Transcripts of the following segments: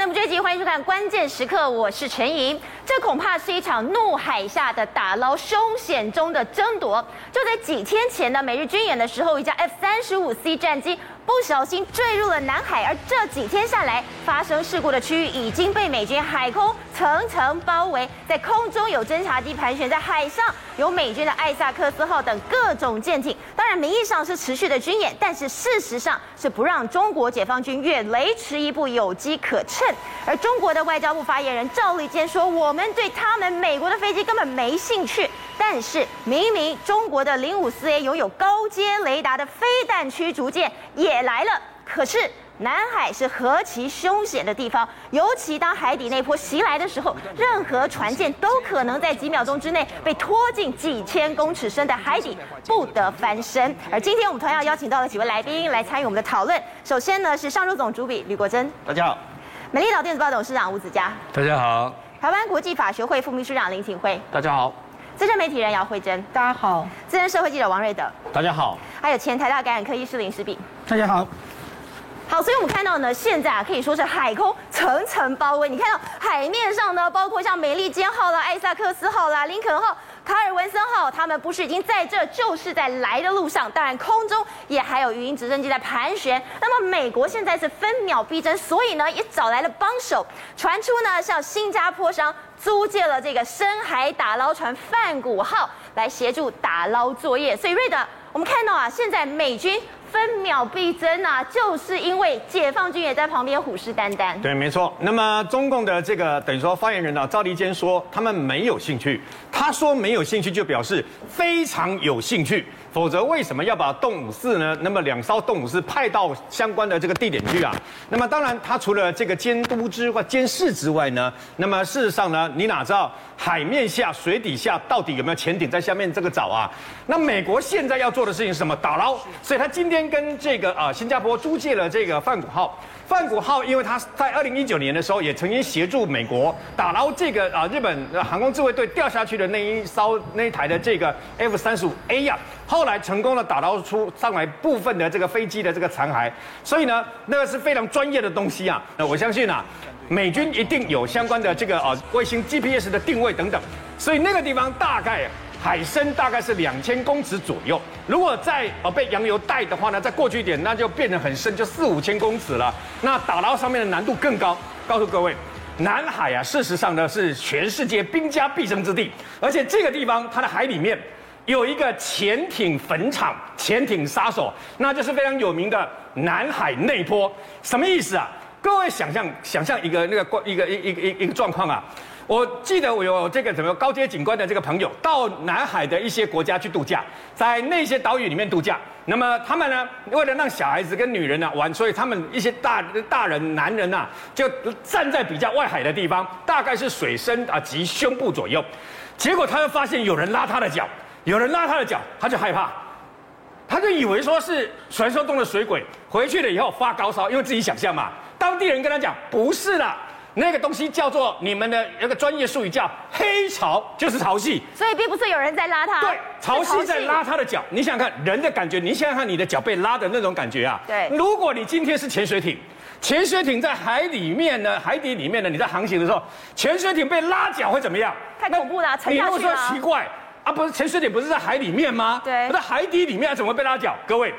的不追击，欢迎收看《关键时刻》，我是陈莹。这恐怕是一场怒海下的打捞凶险中的争夺。就在几天前的美日军演的时候，一架 F 三十五 C 战机不小心坠入了南海，而这几天下来，发生事故的区域已经被美军海空层层包围，在空中有侦察机盘旋，在海上有美军的艾萨克斯号等各种舰艇。当然，名义上是持续的军演，但是事实上是不让中国解放军越雷池一步，有机可乘。而中国的外交部发言人赵立坚说：“我们对他们美国的飞机根本没兴趣。”但是明明中国的零五四 A 拥有高阶雷达的飞弹驱逐舰也来了，可是。南海是何其凶险的地方，尤其当海底那波袭来的时候，任何船舰都可能在几秒钟之内被拖进几千公尺深的海底，不得翻身。而今天我们同样邀请到了几位来宾来参与我们的讨论。首先呢是上周总主笔吕国珍，大家好；美丽岛电子报董事长吴子嘉，大家好；台湾国际法学会副秘书长林景辉，大家好；资深媒体人姚慧珍，大家好；资深社会记者王瑞德，大家好；还有前台大感染科医师林时炳，大家好。好，所以我们看到呢，现在啊可以说是海空层层包围。你看到海面上呢，包括像美利坚号啦、艾萨克斯号啦、林肯号、卡尔文森号，他们不是已经在这，就是在来的路上。当然，空中也还有鱼鹰直升机在盘旋。那么，美国现在是分秒必争，所以呢，也找来了帮手。传出呢，向新加坡商租借了这个深海打捞船“泛谷号”来协助打捞作业。所以，瑞德，我们看到啊，现在美军。分秒必争啊，就是因为解放军也在旁边虎视眈眈。对，没错。那么中共的这个等于说发言人呢，赵立坚说他们没有兴趣。他说没有兴趣，就表示非常有兴趣。否则为什么要把动五四呢？那么两艘动五四派到相关的这个地点去啊？那么当然，他除了这个监督之外、监视之外呢，那么事实上呢，你哪知道海面下、水底下到底有没有潜艇在下面这个找啊？那美国现在要做的事情是什么？打捞。所以他今天跟这个啊新加坡租借了这个梵谷号。梵谷号，因为他在二零一九年的时候也曾经协助美国打捞这个啊日本航空自卫队掉下去的那一艘那一台的这个 F 三十五 A 呀，后来成功的打捞出上来部分的这个飞机的这个残骸，所以呢，那个是非常专业的东西啊。那我相信啊，美军一定有相关的这个啊卫星 GPS 的定位等等，所以那个地方大概。海深大概是两千公尺左右，如果再呃被洋流带的话呢，再过去一点，那就变得很深，就四五千公尺了。那打捞上面的难度更高。告诉各位，南海啊，事实上呢是全世界兵家必争之地，而且这个地方它的海里面有一个潜艇坟场、潜艇杀手，那就是非常有名的南海内坡。什么意思啊？各位想象想象一个那个一个一一一一个状况啊。我记得我有这个什么高阶警官的这个朋友，到南海的一些国家去度假，在那些岛屿里面度假。那么他们呢，为了让小孩子跟女人呢玩，所以他们一些大大人男人呐，就站在比较外海的地方，大概是水深啊及胸部左右。结果他就发现有人拉他的脚，有人拉他的脚，他就害怕，他就以为说是传说中的水鬼。回去了以后发高烧，因为自己想象嘛。当地人跟他讲，不是啦。那个东西叫做你们的一个专业术语叫黑潮，就是潮汐。所以并不是有人在拉他，对，潮汐在拉他的脚。你想想看人的感觉，你想想看你的脚被拉的那种感觉啊。对，如果你今天是潜水艇，潜水艇在海里面呢，海底里面呢，你在航行的时候，潜水艇被拉脚会怎么样？太恐怖了，沉下去了。你说奇怪啊，不是潜水艇不是在海里面吗？对，在海底里面怎么会被拉脚？各位。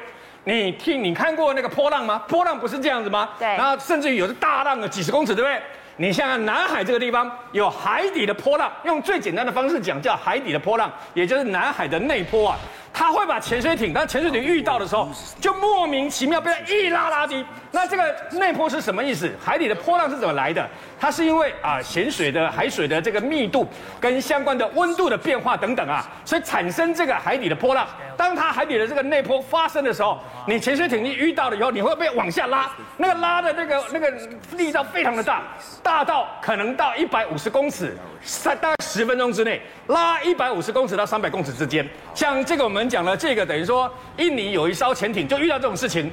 你听，你看过那个波浪吗？波浪不是这样子吗？对。然后甚至于有的大浪的几十公尺，对不对？你像南海这个地方有海底的波浪，用最简单的方式讲叫海底的波浪，也就是南海的内波啊。他会把潜水艇，当潜水艇遇到的时候，就莫名其妙被它一拉拉低。那这个内波是什么意思？海底的波浪是怎么来的？它是因为啊咸水的海水的这个密度跟相关的温度的变化等等啊，所以产生这个海底的波浪。当它海底的这个内波发生的时候，你潜水艇一遇到了以后，你会被往下拉，那个拉的那个那个力道非常的大，大到可能到一百五十公尺，三大概十分钟之内拉一百五十公尺到三百公尺之间。像这个我们讲了，这个等于说印尼有一艘潜艇就遇到这种事情。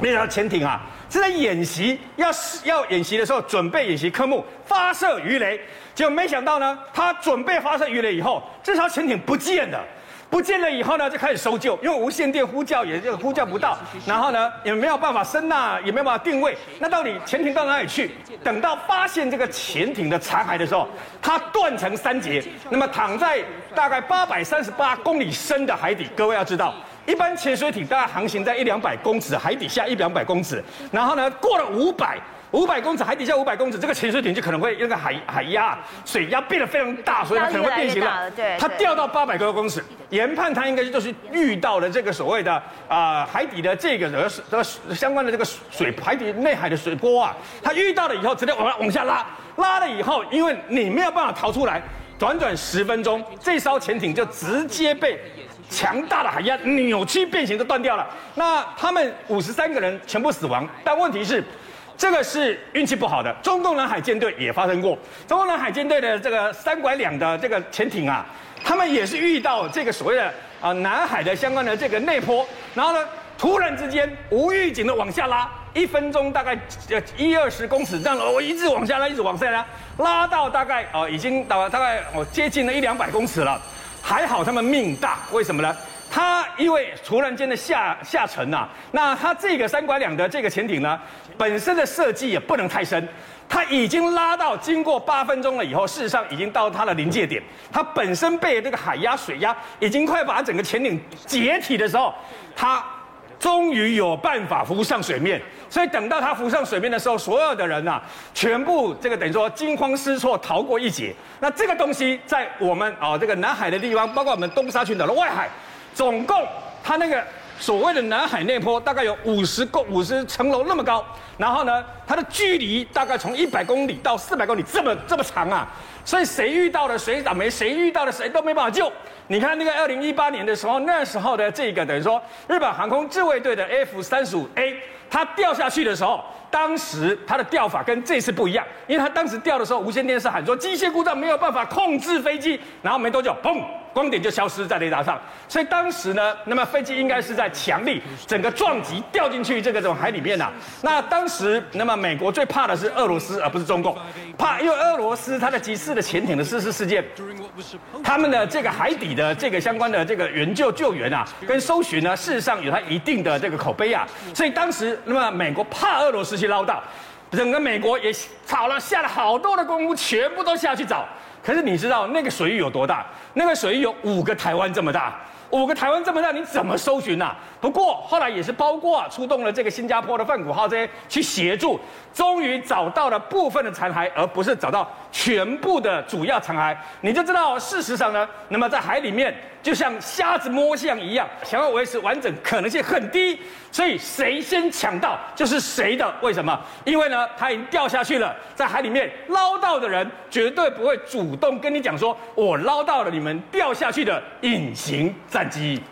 那条潜艇啊，是在演习，要要演习的时候，准备演习科目，发射鱼雷，结果没想到呢，他准备发射鱼雷以后，这艘潜艇不见了。不见了以后呢，就开始搜救，因为无线电呼叫也就呼叫不到，然后呢也没有办法声呐，也没有办法定位。那到底潜艇到哪里去？等到发现这个潜艇的残骸的时候，它断成三截，那么躺在大概八百三十八公里深的海底。各位要知道，一般潜水艇大概航行在一两百公尺海底下一两百公尺，然后呢过了五百。五百公尺，海底下五百公尺，这个潜水艇就可能会那个海海压、水压变得非常大，所以它可能会变形了。对，它掉到八百多公尺，研判它应该就是遇到了这个所谓的啊、呃、海底的这个呃这个相关的这个水海底内海的水波啊，它遇到了以后直接往往下拉，拉了以后，因为你没有办法逃出来，短短十分钟，这艘潜艇就直接被强大的海压扭曲变形都断掉了。那他们五十三个人全部死亡，但问题是。这个是运气不好的，中共南海舰队也发生过。中共南海舰队的这个三拐两的这个潜艇啊，他们也是遇到这个所谓的啊南海的相关的这个内波，然后呢，突然之间无预警的往下拉，一分钟大概呃一二十公尺这样，我一直往下拉，一直往下拉，拉到大概哦已经到大概哦接近了一两百公尺了，还好他们命大，为什么呢？它因为突然间的下下沉呐、那它这个三拐两的这个潜艇呢，本身的设计也不能太深，它已经拉到经过八分钟了以后，事实上已经到它的临界点，它本身被这个海压水压已经快把整个潜艇解体的时候，它终于有办法浮上水面。所以等到它浮上水面的时候，所有的人呐、全部这个等于说惊慌失措，逃过一劫。那这个东西在我们啊、这个南海的地方，包括我们东沙群岛的外海。总共，他那个所谓的南海那坡大概有五十个五十层楼那么高，然后呢，它的距离大概从一百公里到四百公里这么这么长啊，所以谁遇到了谁倒霉，谁遇到了谁都没办法救。你看那个二零一八年的时候，那时候的这个等于说日本航空自卫队的 F 三十五 A，它掉下去的时候，当时它的掉法跟这次不一样，因为它当时掉的时候无线电是喊说机械故障没有办法控制飞机，然后没多久，砰。光点就消失在雷达上，所以当时呢，那么飞机应该是在强力整个撞击掉进去这个这种海里面呐、啊。那当时，那么美国最怕的是俄罗斯，而不是中共，怕因为俄罗斯它的几次的潜艇的失事事件，他们的这个海底的这个相关的这个援救救援啊，跟搜寻呢，事实上有它一定的这个口碑啊。所以当时，那么美国怕俄罗斯去捞到，整个美国也吵了，下了好多的功夫，全部都下去找。可是你知道那个水域有多大？那个水域有五个台湾这么大，五个台湾这么大，你怎么搜寻呐、啊？不过后来也是包括、啊、出动了这个新加坡的梵谷号这些去协助，终于找到了部分的残骸，而不是找到全部的主要残骸。你就知道事实上呢，那么在海里面。就像瞎子摸象一样，想要维持完整可能性很低，所以谁先抢到就是谁的。为什么？因为呢，他已经掉下去了，在海里面捞到的人绝对不会主动跟你讲说，我捞到了你们掉下去的隐形战机。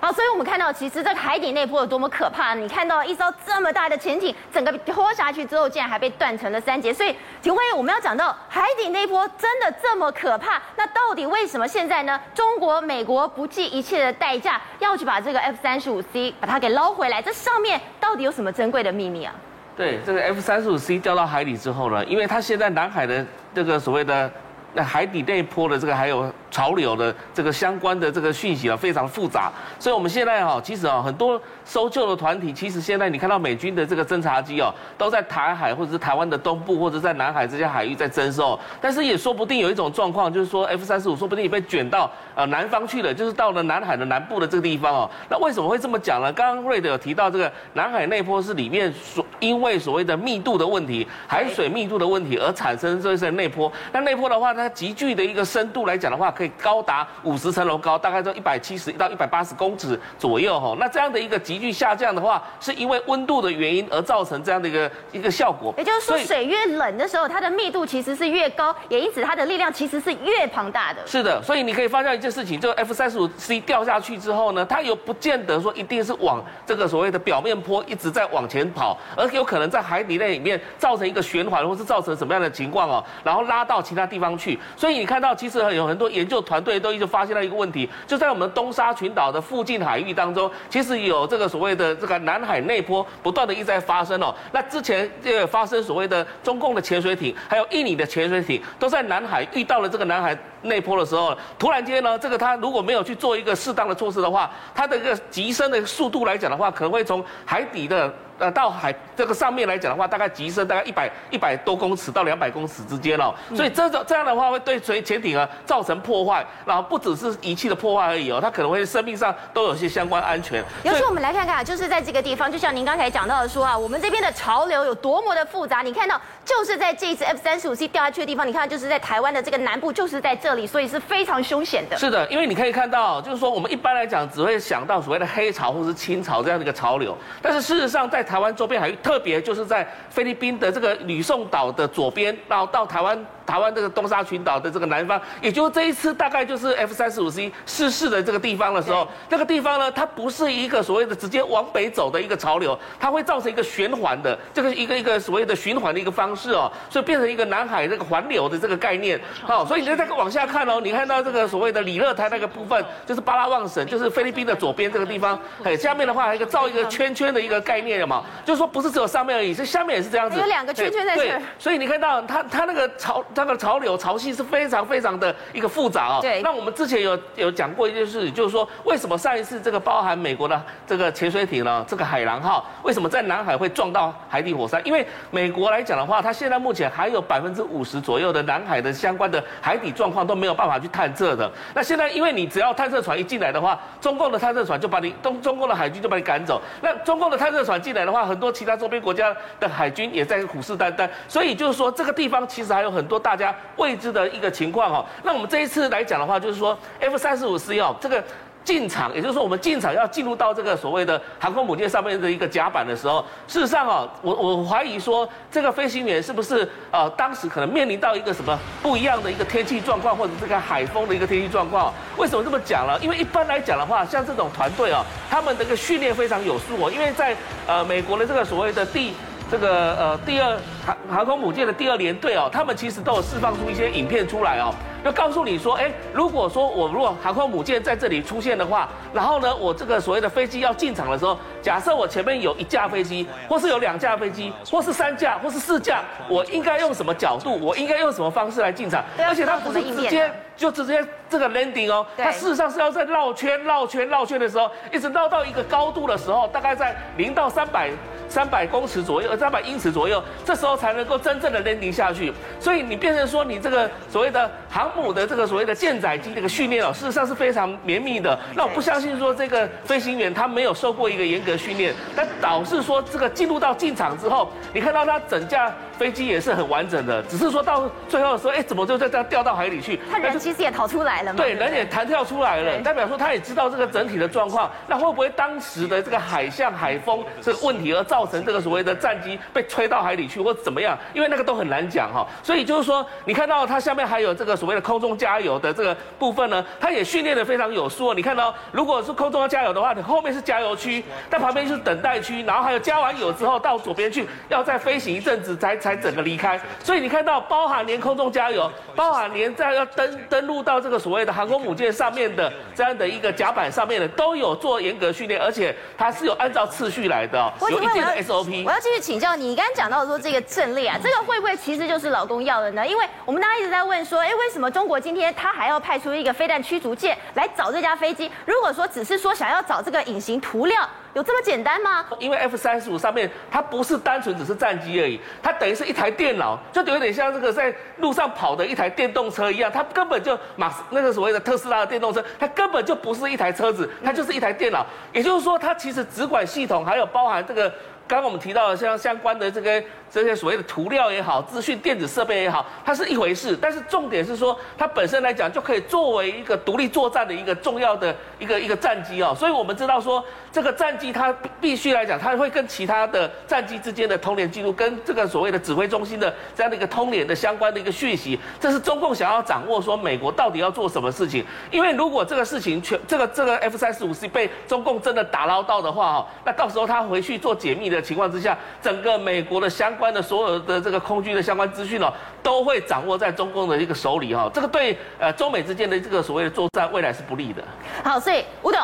好，所以我们看到，其实这个海底内波有多么可怕。你看到一艘这么大的潜艇，整个拖下去之后，竟然还被断成了三截。所以，请问我们要讲到海底内波真的这么可怕？那到底为什么现在呢？中国、美国不计一切的代价要去把这个 F 三十五 C 把它给捞回来？这上面到底有什么珍贵的秘密啊？对，这个 F 三十五 C 掉到海里之后呢，因为它现在南海的这个所谓的那海底内波的这个还有。潮流的这个相关的这个讯息啊，非常复杂，所以我们现在哈，其实啊，很多搜救的团体，其实现在你看到美军的这个侦察机哦，都在台海或者是台湾的东部或者在南海这些海域在侦搜，但是也说不定有一种状况，就是说 F 三十五说不定也被卷到呃南方去了，就是到了南海的南部的这个地方哦。那为什么会这么讲呢？刚刚瑞德有提到这个南海内坡是里面所因为所谓的密度的问题，海水密度的问题而产生这些内坡。那内坡的话，它急剧的一个深度来讲的话，可以高达五十层楼高，大概在一百七十到一百八十公尺左右哈。那这样的一个急剧下降的话，是因为温度的原因而造成这样的一个一个效果。也就是说，水越冷的时候，它的密度其实是越高，也因此它的力量其实是越庞大的。是的，所以你可以发现一件事情，就 F 三十五 C 掉下去之后呢，它又不见得说一定是往这个所谓的表面坡一直在往前跑，而有可能在海底那里面造成一个循环，或是造成什么样的情况哦，然后拉到其他地方去。所以你看到，其实有很多研究团队都一直发现了一个问题，就在我们东沙群岛的附近海域当中，其实有这个所谓的这个南海内波不断的一直在发生哦。那之前这个发生所谓的中共的潜水艇，还有印尼的潜水艇，都在南海遇到了这个南海内波的时候，突然间呢，这个它如果没有去做一个适当的措施的话，它的一个急升的速度来讲的话，可能会从海底的。呃，到海这个上面来讲的话，大概急升大概一百一百多公尺到两百公尺之间哦，所以这种这样的话会对水潜艇啊造成破坏，然后不只是仪器的破坏而已哦，它可能会生命上都有些相关安全。尤其我们来看看，就是在这个地方，就像您刚才讲到的说啊，我们这边的潮流有多么的复杂，你看到就是在这一次 F 三十五 C 掉下去的地方，你看就是在台湾的这个南部，就是在这里，所以是非常凶险的。是的，因为你可以看到，就是说我们一般来讲只会想到所谓的黑潮或是清潮这样的一个潮流，但是事实上在台湾周边海域。特别就是在菲律宾的这个吕宋岛的左边，然后到台湾。台湾这个东沙群岛的这个南方，也就是这一次大概就是 F 三十五 C 失事的这个地方的时候，这个地方呢，它不是一个所谓的直接往北走的一个潮流，它会造成一个循环的这个一个一个所谓的循环的一个方式哦，所以变成一个南海这个环流的这个概念。好，所以你再这个往下看哦，你看到这个所谓的里勒台那个部分，就是巴拉望省，就是菲律宾的左边这个地方，哎，下面的话还有一个造一个圈圈的一个概念嘛，就是说不是只有上面而已，是下面也是这样子，有两个圈圈在这儿。所以你看到它它那个潮。这个潮流潮汐是非常非常的一个复杂哦。对。那我们之前有有讲过一件事，就是说为什么上一次这个包含美国的这个潜水艇呢，这个海狼号为什么在南海会撞到海底火山？因为美国来讲的话，它现在目前还有百分之五十左右的南海的相关的海底状况都没有办法去探测的。那现在因为你只要探测船一进来的话，中共的探测船就把你东中共的海军就把你赶走。那中共的探测船进来的话，很多其他周边国家的海军也在虎视眈眈。所以就是说这个地方其实还有很多大家未知的一个情况哈，那我们这一次来讲的话，就是说 F 三十五 C 哦，这个进场，也就是说我们进场要进入到这个所谓的航空母舰上面的一个甲板的时候，事实上哦，我我怀疑说这个飞行员是不是呃当时可能面临到一个什么不一样的一个天气状况，或者这个海风的一个天气状况？为什么这么讲呢？因为一般来讲的话，像这种团队哦，他们的一个训练非常有素哦，因为在呃美国的这个所谓的第。这个呃，第二航航空母舰的第二联队哦，他们其实都有释放出一些影片出来哦，就告诉你说，哎，如果说我如果航空母舰在这里出现的话，然后呢，我这个所谓的飞机要进场的时候，假设我前面有一架飞机，或是有两架飞机，或是三架，或是四架，我应该用什么角度？我应该用什么方式来进场？而且它不是直接就直接这个 landing 哦，它事实上是要在绕圈、绕圈、绕圈的时候，一直绕到一个高度的时候，大概在零到三百。三百公尺左右，三百英尺左右，这时候才能够真正的 landing 下去。所以你变成说，你这个所谓的航母的这个所谓的舰载机这个训练哦，事实上是非常绵密的。那我不相信说这个飞行员他没有受过一个严格训练，但导致说这个进入到进场之后，你看到他整架飞机也是很完整的，只是说到最后的时候，哎，怎么就在这样掉到海里去？他人其实也逃出来了嘛。对，人也弹跳出来了，代表说他也知道这个整体的状况。那会不会当时的这个海象、海风这个问题而造？成这个所谓的战机被吹到海里去，或怎么样？因为那个都很难讲哈。所以就是说，你看到它下面还有这个所谓的空中加油的这个部分呢，它也训练的非常有素。你看到，如果是空中要加油的话，你后面是加油区，但旁边就是等待区，然后还有加完油之后到左边去，要再飞行一阵子才才整个离开。所以你看到，包含连空中加油，包含连在要登登陆到这个所谓的航空母舰上面的这样的一个甲板上面的，都有做严格训练，而且它是有按照次序来的，有一定的。SOP，我要继续请教你。你刚刚讲到说这个阵列啊，这个会不会其实就是老公要的呢？因为我们大家一直在问说，哎，为什么中国今天他还要派出一个飞弹驱逐舰来找这架飞机？如果说只是说想要找这个隐形涂料，有这么简单吗？因为 F 三十五上面它不是单纯只是战机而已，它等于是一台电脑，就有点像这个在路上跑的一台电动车一样，它根本就马那个所谓的特斯拉的电动车，它根本就不是一台车子，它就是一台电脑。也就是说，它其实直管系统还有包含这个。刚刚我们提到的像相关的这个这些所谓的涂料也好，资讯电子设备也好，它是一回事。但是重点是说，它本身来讲就可以作为一个独立作战的一个重要的一个一个战机哦。所以我们知道说，这个战机它必须来讲，它会跟其他的战机之间的通联记录，跟这个所谓的指挥中心的这样的一个通联的相关的一个讯息，这是中共想要掌握说美国到底要做什么事情。因为如果这个事情全这个这个 F 三十五 C 被中共真的打捞到的话哦，那到时候他回去做解密。的情况之下，整个美国的相关的所有的这个空军的相关资讯哦，都会掌握在中共的一个手里哈。这个对呃中美之间的这个所谓的作战未来是不利的。好，所以吴董，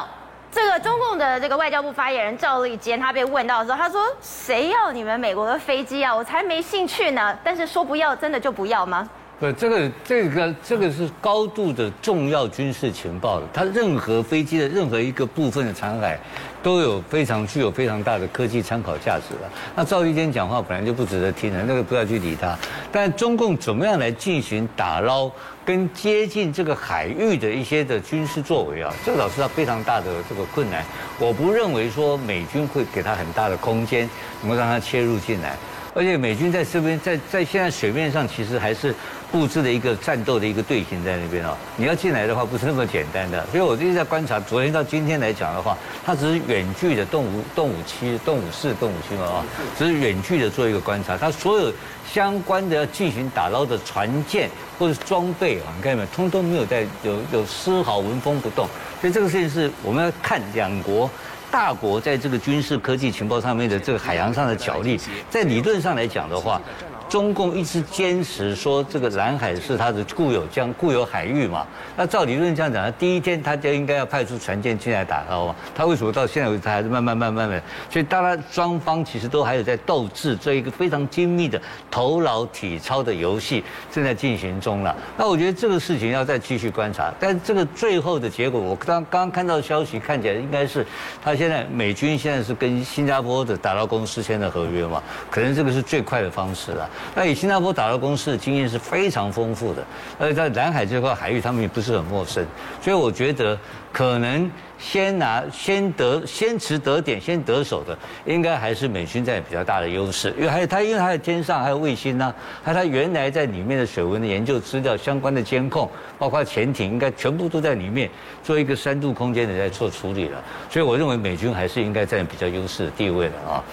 这个中共的这个外交部发言人赵立坚，他被问到的时候，他说：“谁要你们美国的飞机啊？我才没兴趣呢。”但是说不要，真的就不要吗？不，这个这个这个是高度的重要军事情报的，它任何飞机的任何一个部分的残骸，都有非常具有非常大的科技参考价值了。那赵立坚讲话本来就不值得听的，那个不要去理他。但中共怎么样来进行打捞跟接近这个海域的一些的军事作为啊，这个导致他非常大的这个困难。我不认为说美军会给他很大的空间，能够让他切入进来。而且美军在这边，在在现在水面上，其实还是布置了一个战斗的一个队形在那边哦。你要进来的话，不是那么简单的。所以我一直在观察，昨天到今天来讲的话，它只是远距的动武动武七、动武四、动武七嘛啊，只是远距的做一个观察。它所有相关的要进行打捞的船舰或者装备啊，你看到没有，通通没有在有有丝毫纹风不动。所以这个事情是我们要看两国。大国在这个军事科技情报上面的这个海洋上的角力，在理论上来讲的话。中共一直坚持说这个南海是它的固有疆、固有海域嘛。那照理论这样讲，第一天他就应该要派出船舰进来打捞嘛。他为什么到现在为止还是慢慢慢慢的？所以当然双方其实都还有在斗智，这一个非常精密的头脑体操的游戏正在进行中了。那我觉得这个事情要再继续观察。但是这个最后的结果，我刚刚看到消息，看起来应该是他现在美军现在是跟新加坡的打捞公司签的合约嘛，可能这个是最快的方式了。那以新加坡打捞公司的经验是非常丰富的，而且在南海这块海域，他们也不是很陌生，所以我觉得可能先拿、先得、先持得点、先得手的，应该还是美军在比较大的优势，因为还有它，因为它的天上还有卫星呢，还有它原来在里面的水文的研究资料、相关的监控，包括潜艇，应该全部都在里面做一个三度空间的在做处理了，所以我认为美军还是应该占比较优势的地位的啊。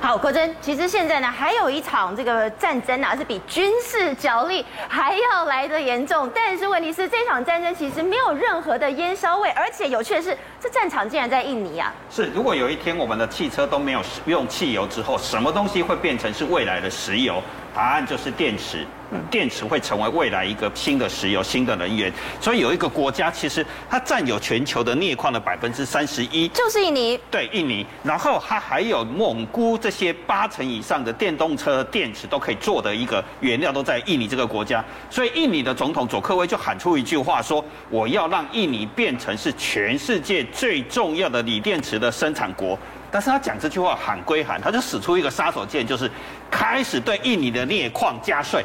好，国珍，其实现在呢，还有一场这个战争啊，是比军事角力还要来得严重。但是问题是，这场战争其实没有任何的烟硝味，而且有趣的是，这战场竟然在印尼啊！是，如果有一天我们的汽车都没有用汽油之后，什么东西会变成是未来的石油？答案就是电池。电池会成为未来一个新的石油、新的能源，所以有一个国家其实它占有全球的镍矿的百分之三十一，就是印尼。对，印尼。然后它还有蒙古这些八成以上的电动车电池都可以做的一个原料都在印尼这个国家，所以印尼的总统佐科威就喊出一句话说：“我要让印尼变成是全世界最重要的锂电池的生产国。”但是他讲这句话喊归喊，他就使出一个杀手锏，就是开始对印尼的镍矿加税，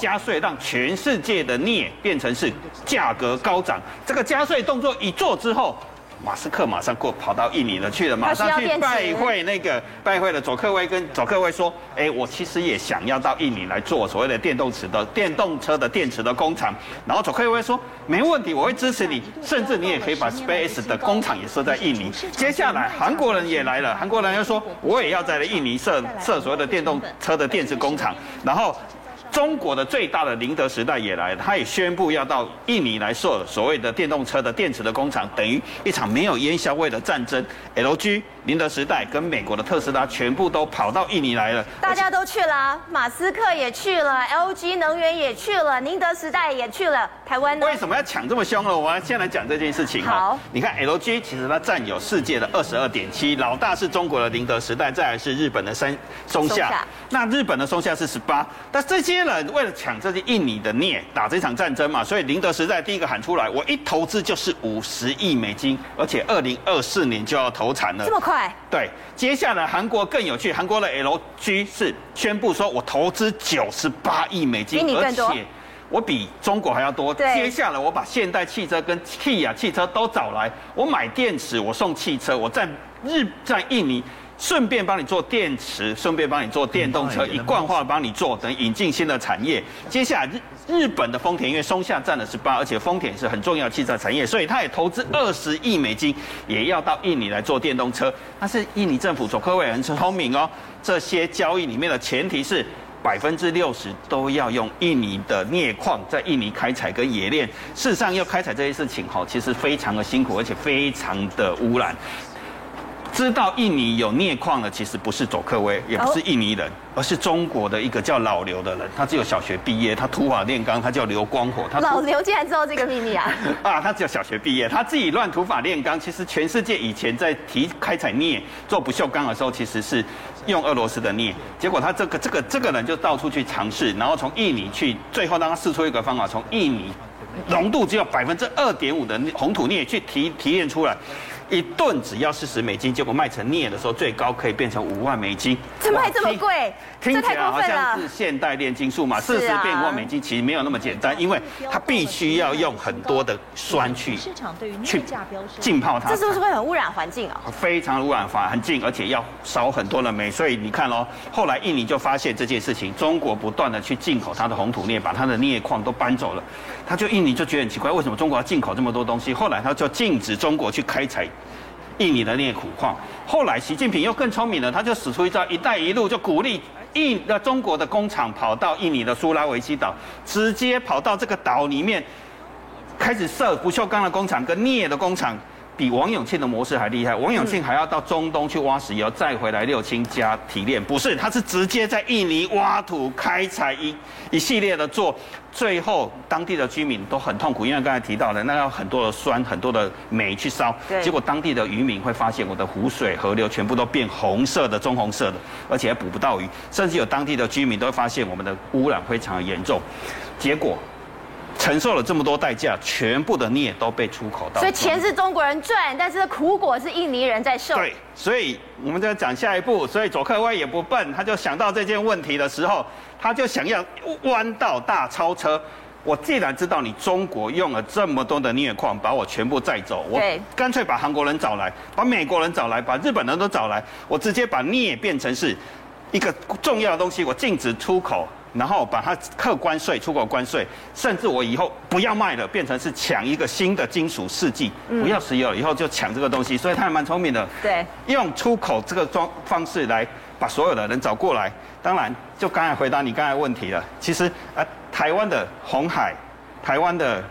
加税让全世界的镍变成是价格高涨。这个加税动作一做之后。马斯克马上过跑到印尼了去了，马上去拜会那个拜会了佐克威，跟佐克威说：“哎，我其实也想要到印尼来做所谓的电动池的电动车的电池的工厂。”然后佐克威说：“没问题，我会支持你，甚至你也可以把 Space 的工厂也设在印尼。”接下来韩国人也来了，韩国人又说：“我也要在印尼设设所谓的电动车的电池工厂。”然后。中国的最大的宁德时代也来了，他也宣布要到印尼来设所谓的电动车的电池的工厂，等于一场没有烟硝味的战争。LG。宁德时代跟美国的特斯拉全部都跑到印尼来了，大家都去了，马斯克也去了，LG 能源也去了，宁德时代也去了，台湾呢？为什么要抢这么凶呢？我们先来讲这件事情。好，你看 LG 其实它占有世界的二十二点七，老大是中国的宁德时代，再来是日本的三松下，松下那日本的松下是十八，但这些人为了抢这些印尼的镍，打这场战争嘛，所以宁德时代第一个喊出来，我一投资就是五十亿美金，而且二零二四年就要投产了，这么快？对，接下来韩国更有趣，韩国的 LG 是宣布说，我投资九十八亿美金，而且我比中国还要多。接下来我把现代汽车跟 Kia 汽车都找来，我买电池，我送汽车，我在日在印尼。顺便帮你做电池，顺便帮你做电动车，一贯化帮你做，等引进新的产业。接下来日日本的丰田，因为松下占了十八，而且丰田是很重要汽车产业，所以他也投资二十亿美金，也要到印尼来做电动车。但是印尼政府佐科威很聪明哦，这些交易里面的前提是百分之六十都要用印尼的镍矿在印尼开采跟冶炼。事实上要开采这些事情哈，其实非常的辛苦，而且非常的污染。知道印尼有镍矿的，其实不是佐科威，也不是印尼人，而是中国的一个叫老刘的人。他只有小学毕业，他土法炼钢，他叫刘光火。他老刘竟然知道这个秘密啊！啊，他只有小学毕业，他自己乱土法炼钢。其实全世界以前在提开采镍做不锈钢的时候，其实是用俄罗斯的镍。结果他这个这个这个人就到处去尝试，然后从印尼去，最后让他试出一个方法，从印尼浓度只有百分之二点五的红土镍去提提炼出来。一吨只要四十美金，结果卖成镍的时候，最高可以变成五万美金。怎么还这么贵？听起来好像是现代炼金术嘛，四十变五万美金，其实没有那么简单，因为它必须要用很多的酸去去浸泡它。这是不是会很污染环境啊？非常污染环境，而且要烧很多的煤。所以你看哦，后来印尼就发现这件事情，中国不断的去进口它的红土镍，把它的镍矿都搬走了。他就印尼就觉得很奇怪，为什么中国要进口这么多东西？后来他就禁止中国去开采。印尼的镍苦矿，后来习近平又更聪明了，他就使出一招“一带一路”，就鼓励印的中国的工厂跑到印尼的苏拉维西岛，直接跑到这个岛里面，开始设不锈钢的工厂跟镍的工厂。比王永庆的模式还厉害，王永庆还要到中东去挖石油，再回来六轻加提炼，不是，他是直接在印尼挖土开采一一系列的做，最后当地的居民都很痛苦，因为刚才提到的那要很多的酸，很多的煤去烧，结果当地的渔民会发现我的湖水河流全部都变红色的、棕红色的，而且还捕不到鱼，甚至有当地的居民都会发现我们的污染非常的严重，结果。承受了这么多代价，全部的镍都被出口到。所以钱是中国人赚，但是苦果是印尼人在受。对，所以我们就要讲下一步。所以佐克威也不笨，他就想到这件问题的时候，他就想要弯道大超车。我既然知道你中国用了这么多的镍矿，把我全部载走，我干脆把韩国人找来，把美国人找来，把日本人都找来，我直接把镍变成是一个重要的东西，我禁止出口。然后把它课关税、出口关税，甚至我以后不要卖了，变成是抢一个新的金属世纪，不要石油，以后就抢这个东西。所以他还蛮聪明的，对，用出口这个装方式来把所有的人找过来。当然，就刚才回答你刚才问题了。其实啊，台湾的红海，台湾的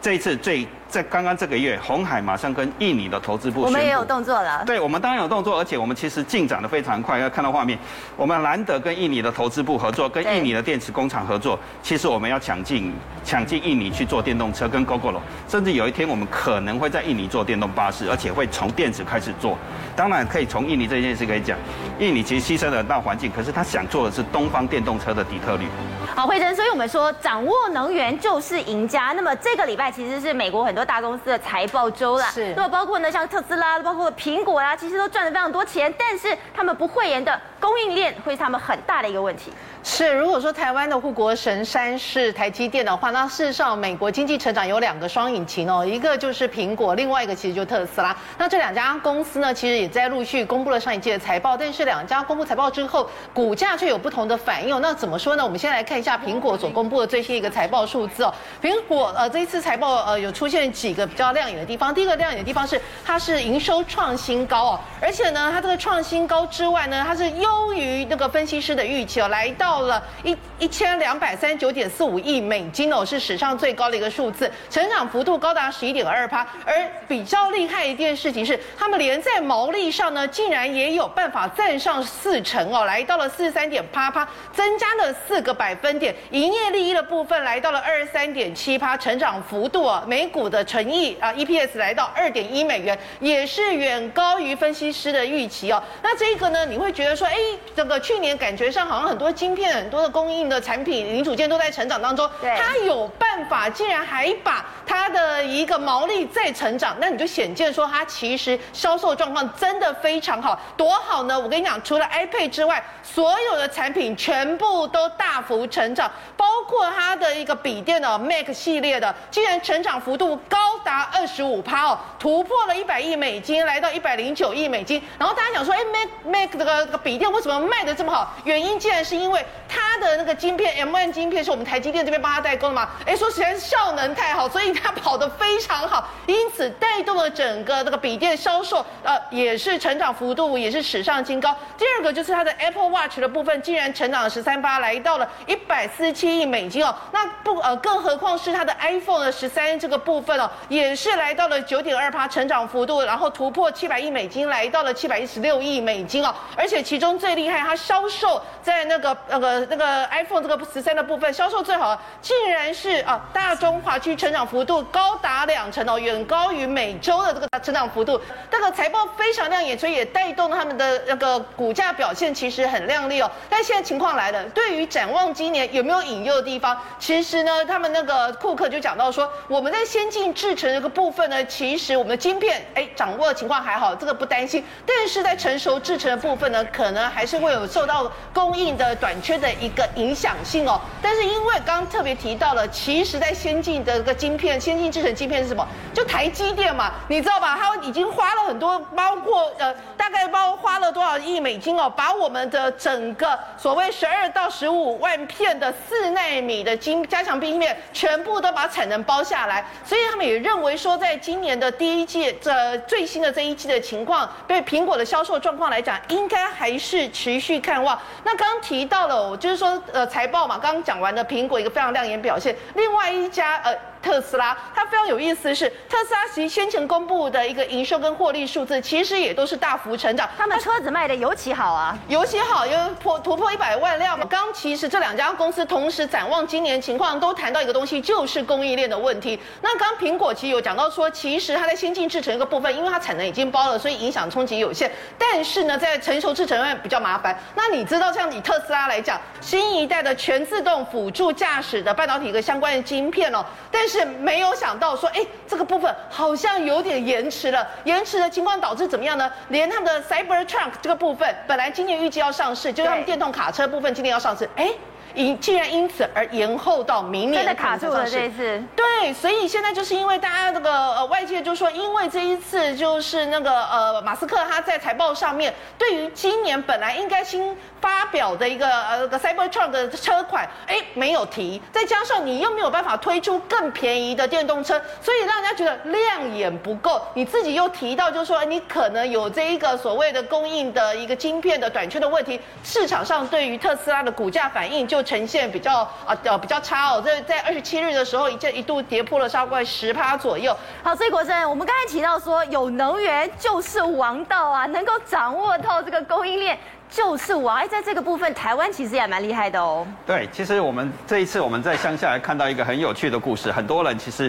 这一次最。在刚刚这个月，红海马上跟印尼的投资部，我们也有动作了。对，我们当然有动作，而且我们其实进展的非常快。要看到画面，我们难得跟印尼的投资部合作，跟印尼的电池工厂合作。其实我们要抢进抢进印尼去做电动车，跟 Gogoro，甚至有一天我们可能会在印尼做电动巴士，而且会从电池开始做。当然可以从印尼这件事可以讲，印尼其实牺牲了大环境，可是他想做的是东方电动车的底特律。好，慧珍，所以我们说掌握能源就是赢家。那么这个礼拜其实是美国很多大公司的财报周啦，是。那么包括呢，像特斯拉，包括苹果啊，其实都赚了非常多钱，但是他们不会言的供应链会是他们很大的一个问题。是，如果说台湾的护国神山是台积电的话，那事实上美国经济成长有两个双引擎哦，一个就是苹果，另外一个其实就是特斯拉。那这两家公司呢，其实也在陆续公布了上一季的财报，但是两家公布财报之后，股价却有不同的反应哦。那怎么说呢？我们先来看一下苹果所公布的最新一个财报数字哦。苹果呃这一次财报呃有出现几个比较亮眼的地方，第一个亮眼的地方是它是营收创新高哦，而且呢它这个创新高之外呢，它是优于那个分析师的预期哦，来到。了一一千两百三十九点四五亿美金哦，是史上最高的一个数字，成长幅度高达十一点二趴。而比较厉害一件事情是，他们连在毛利上呢，竟然也有办法站上四成哦，来到了四十三点八趴，增加了四个百分点。营业利益的部分来到了二十三点七趴，成长幅度啊，每股的纯益啊 EPS 来到二点一美元，也是远高于分析师的预期哦。那这个呢，你会觉得说，哎，这个去年感觉上好像很多晶片很多的供应的产品零组件都在成长当中，它有办法竟然还把它的一个毛利再成长，那你就显见说它其实销售状况真的非常好，多好呢？我跟你讲，除了 iPad 之外，所有的产品全部都大幅成长，包括它的一个笔电的 Mac 系列的，竟然成长幅度高达二十五趴哦，突破了一百亿美金，来到一百零九亿美金。然后大家想说，哎，Mac Mac 这个这个笔电为什么卖的这么好？原因竟然是因为它的那个晶片 M1 晶片是我们台积电这边帮他代工的嘛？哎，说实在是效能太好，所以它跑得非常好，因此带动了整个这个笔电销售，呃，也是成长幅度也是史上新高。第二个就是它的 Apple Watch 的部分，竟然成长了十三八，来到了一百四十七亿美金哦。那不呃，更何况是它的 iPhone 的十三这个部分也是来到了九点二趴成长幅度，然后突破七百亿美金，来到了七百一十六亿美金哦。而且其中最厉害，它销售在那个那个那个 iPhone 这个十三的部分销售最好，竟然是啊大中华区成长幅度高达两成哦，远高于美洲的这个成长幅度。这个财报非常亮眼，所以也带动他们的那个股价表现其实很亮丽哦。但现在情况来了，对于展望今年有没有引诱的地方？其实呢，他们那个库克就讲到说，我们在先进制程这个部分呢，其实我们的晶片哎掌握的情况还好，这个不担心。但是在成熟制程的部分呢，可能还是会有受到供应的短缺的一个影响性哦。但是因为刚刚特别提到了，其实在先进的这个晶片，先进制程晶片是什么？就台积电嘛，你知道吧？它已经花了很多，包括呃大概包花了多少亿美金哦，把我们的整个所谓十二到十五万片的四纳米的晶加强晶片，全部都把产能包下来。所以他也认为说，在今年的第一季这最新的这一季的情况，对苹果的销售状况来讲，应该还是持续看望。那刚刚提到了，就是说呃财报嘛，刚刚讲完的苹果一个非常亮眼表现，另外一家呃。特斯拉，它非常有意思是，特斯拉其先前公布的一个营收跟获利数字，其实也都是大幅成长。他们车子卖的尤其好啊，尤其好，因为破突破一百万辆嘛。刚其实这两家公司同时展望今年情况，都谈到一个东西，就是供应链的问题。那刚苹果其实有讲到说，其实它在先进制程一个部分，因为它产能已经包了，所以影响冲击有限。但是呢，在成熟制程上比较麻烦。那你知道，像以特斯拉来讲，新一代的全自动辅助驾驶的半导体和相关的晶片哦，但是没有想到说，哎，这个部分好像有点延迟了。延迟的情况导致怎么样呢？连他们的 Cybertruck 这个部分，本来今年预计要上市，就是他们电动卡车部分今年要上市，哎。因竟然因此而延后到明年，真的卡住了这一次。对，所以现在就是因为大家这个呃外界就说，因为这一次就是那个呃马斯克他在财报上面对于今年本来应该新发表的一个呃个 Cybertruck 的车款，哎没有提，再加上你又没有办法推出更便宜的电动车，所以让人家觉得亮眼不够。你自己又提到就是说你可能有这一个所谓的供应的一个晶片的短缺的问题，市场上对于特斯拉的股价反应就。就呈现比较啊呃比较差哦，在在二十七日的时候，一这一度跌破了超过十趴左右。好，所以国珍，我们刚才提到说，有能源就是王道啊，能够掌握到这个供应链就是王。哎，在这个部分，台湾其实也蛮厉害的哦。对，其实我们这一次我们在乡下还看到一个很有趣的故事，很多人其实。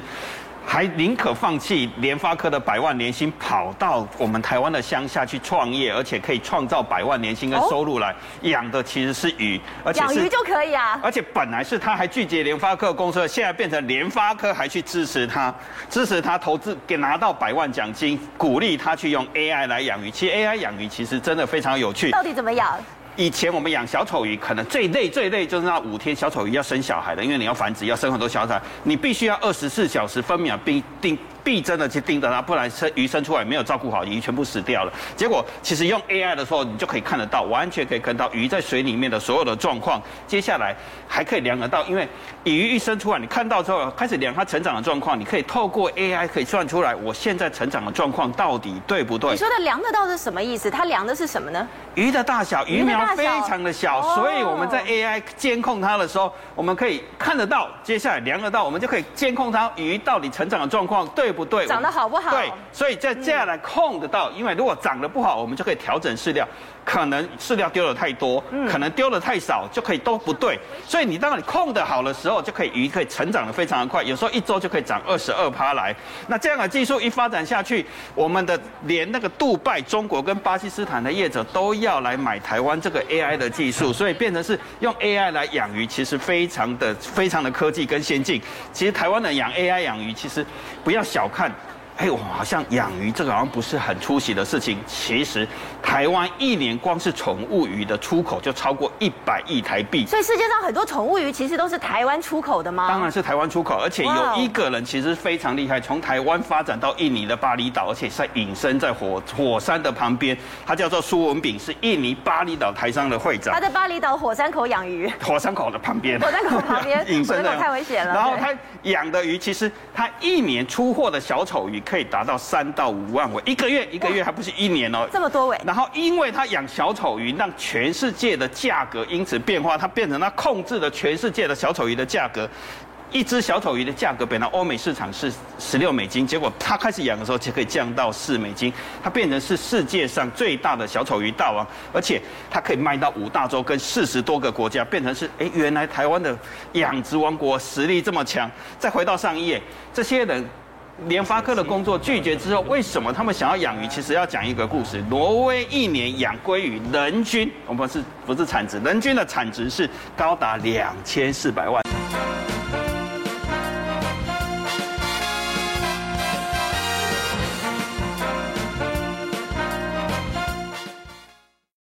还宁可放弃联发科的百万年薪，跑到我们台湾的乡下去创业，而且可以创造百万年薪跟收入来养的其实是鱼，而且养鱼就可以啊。而且本来是他还拒绝联发科公司，现在变成联发科还去支持他，支持他投资，给拿到百万奖金，鼓励他去用 AI 来养鱼。其实 AI 养鱼其实真的非常有趣。到底怎么养？以前我们养小丑鱼，可能最累最累就是那五天小丑鱼要生小孩的，因为你要繁殖，要生很多小崽，你必须要二十四小时分秒必定。必真的去盯着它，不然生鱼生出来没有照顾好，鱼全部死掉了。结果其实用 AI 的时候，你就可以看得到，完全可以看到鱼在水里面的所有的状况。接下来还可以量得到，因为鱼一生出来，你看到之后开始量它成长的状况，你可以透过 AI 可以算出来，我现在成长的状况到底对不对？你说的量得到是什么意思？它量的是什么呢？鱼的大小，鱼苗非常的小，所以我们在 AI 监控它的时候，我们可以看得到，接下来量得到，我们就可以监控它鱼到底成长的状况对不对？长得好不好？对，所以在这样来控得到，因为如果长得不好，我们就可以调整饲料。可能饲料丢的太多，可能丢的太少，就可以都不对。所以你当你控得好的时候，就可以鱼可以成长的非常的快，有时候一周就可以长二十二趴来。那这样的技术一发展下去，我们的连那个杜拜、中国跟巴基斯坦的业者都要来买台湾这个 AI 的技术，所以变成是用 AI 来养鱼，其实非常的非常的科技跟先进。其实台湾的养 AI 养鱼，其实不要小看。哎，我好像养鱼这个好像不是很出息的事情。其实，台湾一年光是宠物鱼的出口就超过一百亿台币。所以世界上很多宠物鱼其实都是台湾出口的吗？当然是台湾出口，而且有一个人其实非常厉害，从台湾发展到印尼的巴厘岛，而且在隐身在火火山的旁边，他叫做苏文炳，是印尼巴厘岛台商的会长。他在巴厘岛火山口养鱼。火山口的旁边。火山口旁边。隐身的太危险了。然后他养的鱼，其实他一年出货的小丑鱼可以达到三到五万尾，一个月一个月还不是一年哦。这么多尾。然后因为他养小丑鱼，让全世界的价格因此变化，他变成他控制了全世界的小丑鱼的价格。一只小丑鱼的价格本来欧美市场是十六美金，结果他开始养的时候就可以降到四美金，它变成是世界上最大的小丑鱼大王，而且它可以卖到五大洲跟四十多个国家，变成是哎，原来台湾的养殖王国实力这么强。再回到上一页，这些人联发科的工作拒绝之后，为什么他们想要养鱼？其实要讲一个故事，挪威一年养鲑鱼人均，我们是不是产值？人均的产值是高达两千四百万。